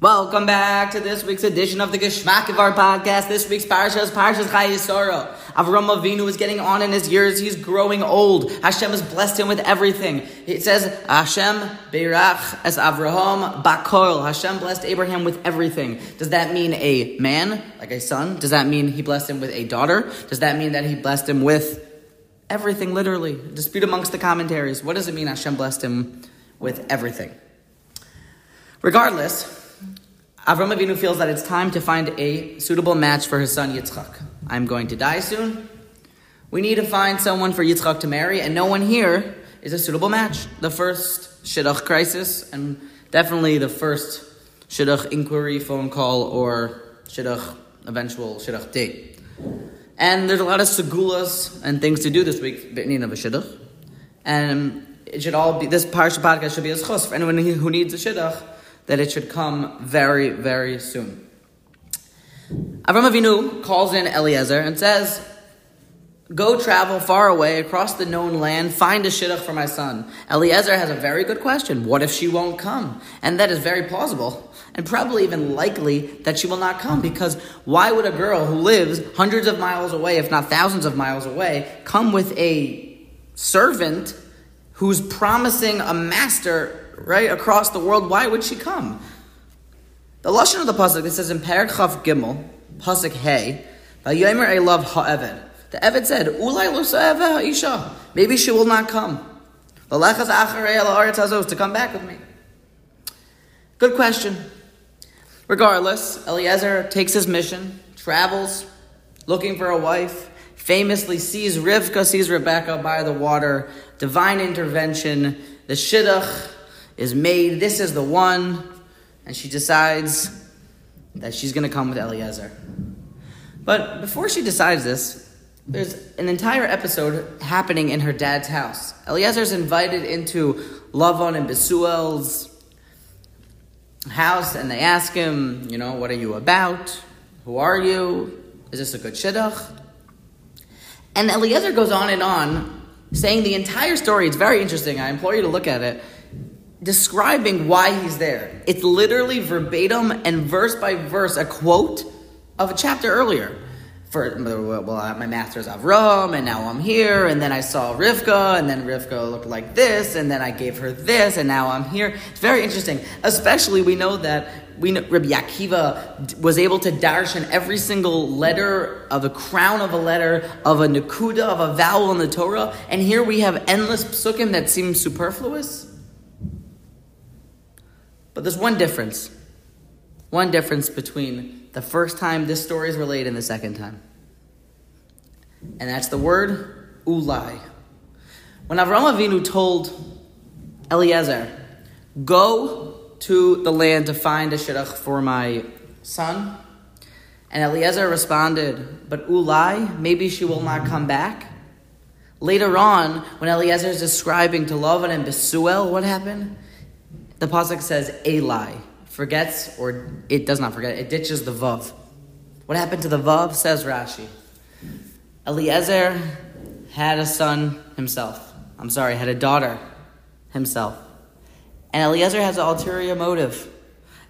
Welcome back to this week's edition of the Geshmak Vort podcast. This week's parsha is Parshas Chayei Sara. Avram Avinu is getting on in his years. He's growing old. Hashem has blessed him with everything. It says, Hashem beirach as Avraham bakol. Hashem blessed Abraham with everything. Does that mean a man, like a son? Does that mean he blessed him with a daughter? Does that mean that he blessed him with everything, literally? Dispute amongst the commentaries. What does it mean Hashem blessed him with everything? Regardless, Avram Avinu feels that it's time to find a suitable match for his son Yitzchak. I'm going to die soon. We need to find someone for Yitzchak to marry, and no one here is a suitable match. The first shidduch crisis, and definitely the first shidduch inquiry phone call or shidduch eventual shidduch date. And there's a lot of segulas and things to do this week, beginning of a shidduch. And it should all be, this parsha podcast should be a zechus for anyone who needs a shidduch that it should come very, very soon. Avram Avinu calls in Eliezer and says, Go travel far away across the known land, find a shidduch for my son. Eliezer has a very good question. What if she won't come? And that is very plausible, and probably even likely that she will not come, because why would a girl who lives hundreds of miles away, if not thousands of miles away, come with a servant who's promising a master right across the world, why would she come? The lashon of the pasuk it says in Perek Chav Gimel pasuk Hey, Vayomer love ha'eved. The Eved said, "Ulay lo isha." Maybe she will not come. L'lechas acharei hazos to come back with me. Good question. Regardless, Eliezer takes his mission, travels, looking for a wife. Famously sees Rivka, sees Rebecca by the water. Divine intervention. The shidduch is made. This is the one. And she decides that she's going to come with Eliezer. But before she decides this, there's an entire episode happening in her dad's house. Eliezer's invited into Lavan and Besuel's house, and they ask him, you know, what are you about? Who are you? Is this a good shidduch? And Eliezer goes on and on, saying the entire story. It's very interesting. I implore you to look at it describing why he's there. It's literally verbatim and verse by verse a quote of a chapter earlier. For well, my master's Avram, and now I'm here, and then I saw Rivka, and then Rivka looked like this, and then I gave her this, and now I'm here. It's very interesting. Especially, we know that we know Rabbi Akiva was able to darshan every single letter of a crown of a letter of a nakuda of a vowel in the Torah, and here we have endless psukim that seem superfluous. But there's one difference. One difference between the first time this story is relayed and the second time. And that's the word ulai. When Avram Avinu told Eliezer, go to the land to find a shidduch for my son, and Eliezer responded, but ulai, maybe she will not come back. Later on, when Eliezer is describing to Lavan and Besuel, what happened? The pasuk says Eli forgets or it does not forget. It ditches the vav. What happened to the vav? Says Rashi. Eliezer had a son himself. I'm sorry, had a daughter himself. And Eliezer has an ulterior motive.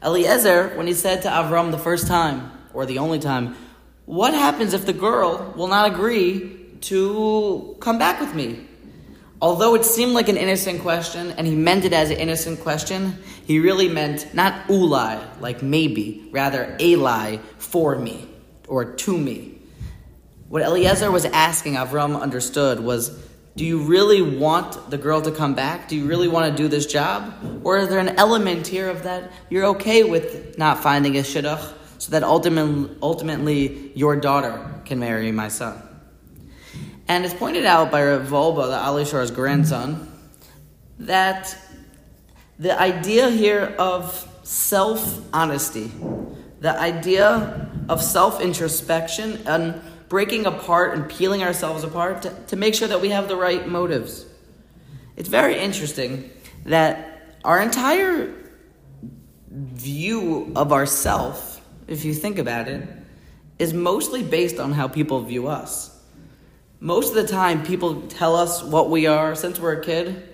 Eliezer, when he said to Avram the first time, or the only time, what happens if the girl will not agree to come back with me? Although it seemed like an innocent question, and he meant it as an innocent question, he really meant not ulai, like maybe, rather eli for me, or to me. What Eliezer was asking, Avram understood, was do you really want the girl to come back? Do you really want to do this job? Or is there an element here of that you're okay with not finding a shidduch so that ultimately, ultimately your daughter can marry my son? And it's pointed out by Rav the Alishar's grandson, that the idea here of self honesty, the idea of self introspection and breaking apart and peeling ourselves apart to, to make sure that we have the right motives. It's very interesting that our entire view of ourself, if you think about it, is mostly based on how people view us most of the time people tell us what we are since we're a kid,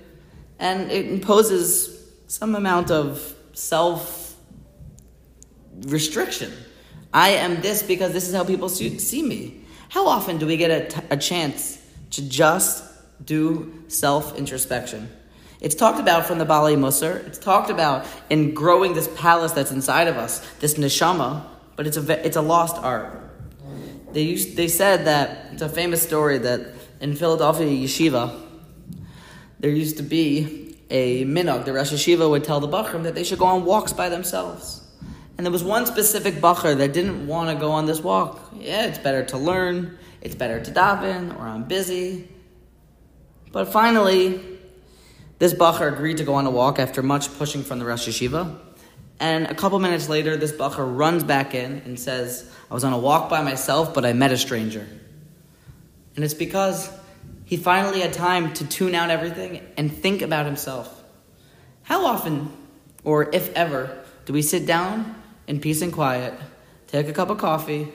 and it imposes some amount of self restriction. I am this because this is how people see me. How often do we get a, t- a chance to just do self introspection? It's talked about from the Baalei Mussar. It's talked about in growing this palace that's inside of us, this neshama, but it's a, it's a lost art. They, used, they said that, it's a famous story that in Philadelphia Yeshiva, there used to be a minhag. The Rosh Yeshiva would tell the Bachrim that they should go on walks by themselves. And there was one specific Bachar that didn't want to go on this walk. Yeah, it's better to learn, it's better to daven, or I'm busy. But finally, this Bachar agreed to go on a walk after much pushing from the Rosh Yeshiva. And a couple minutes later, this Bachar runs back in and says, I was on a walk by myself, but I met a stranger. And it's because he finally had time to tune out everything and think about himself. How often, or if ever, do we sit down in peace and quiet, take a cup of coffee,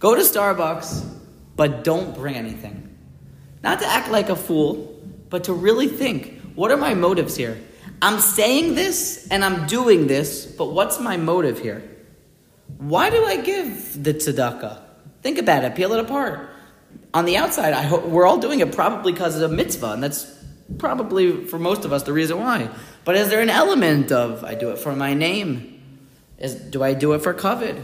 go to Starbucks, but don't bring anything? Not to act like a fool, but to really think what are my motives here? I'm saying this and I'm doing this, but what's my motive here? Why do I give the tzedakah? Think about it, peel it apart. On the outside, I hope we're all doing it probably because of a mitzvah, and that's probably for most of us the reason why. But is there an element of I do it for my name? Is do I do it for kavod?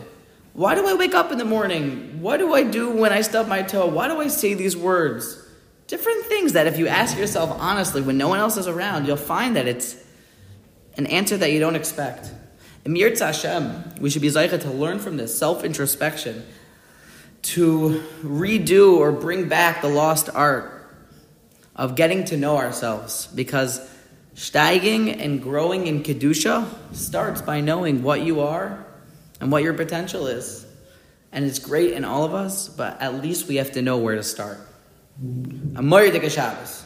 Why do I wake up in the morning? What do I do when I stub my toe? Why do I say these words? Different things that if you ask yourself honestly when no one else is around, you'll find that it's an answer that you don't expect. Im Yirtzeh Hashem, we should be zaycha to learn from this self introspection, to redo or bring back the lost art of getting to know ourselves. Because steiging and growing in Kedusha starts by knowing what you are and what your potential is. And it's great in all of us, but at least we have to know where to start. A Moyer Shabbos.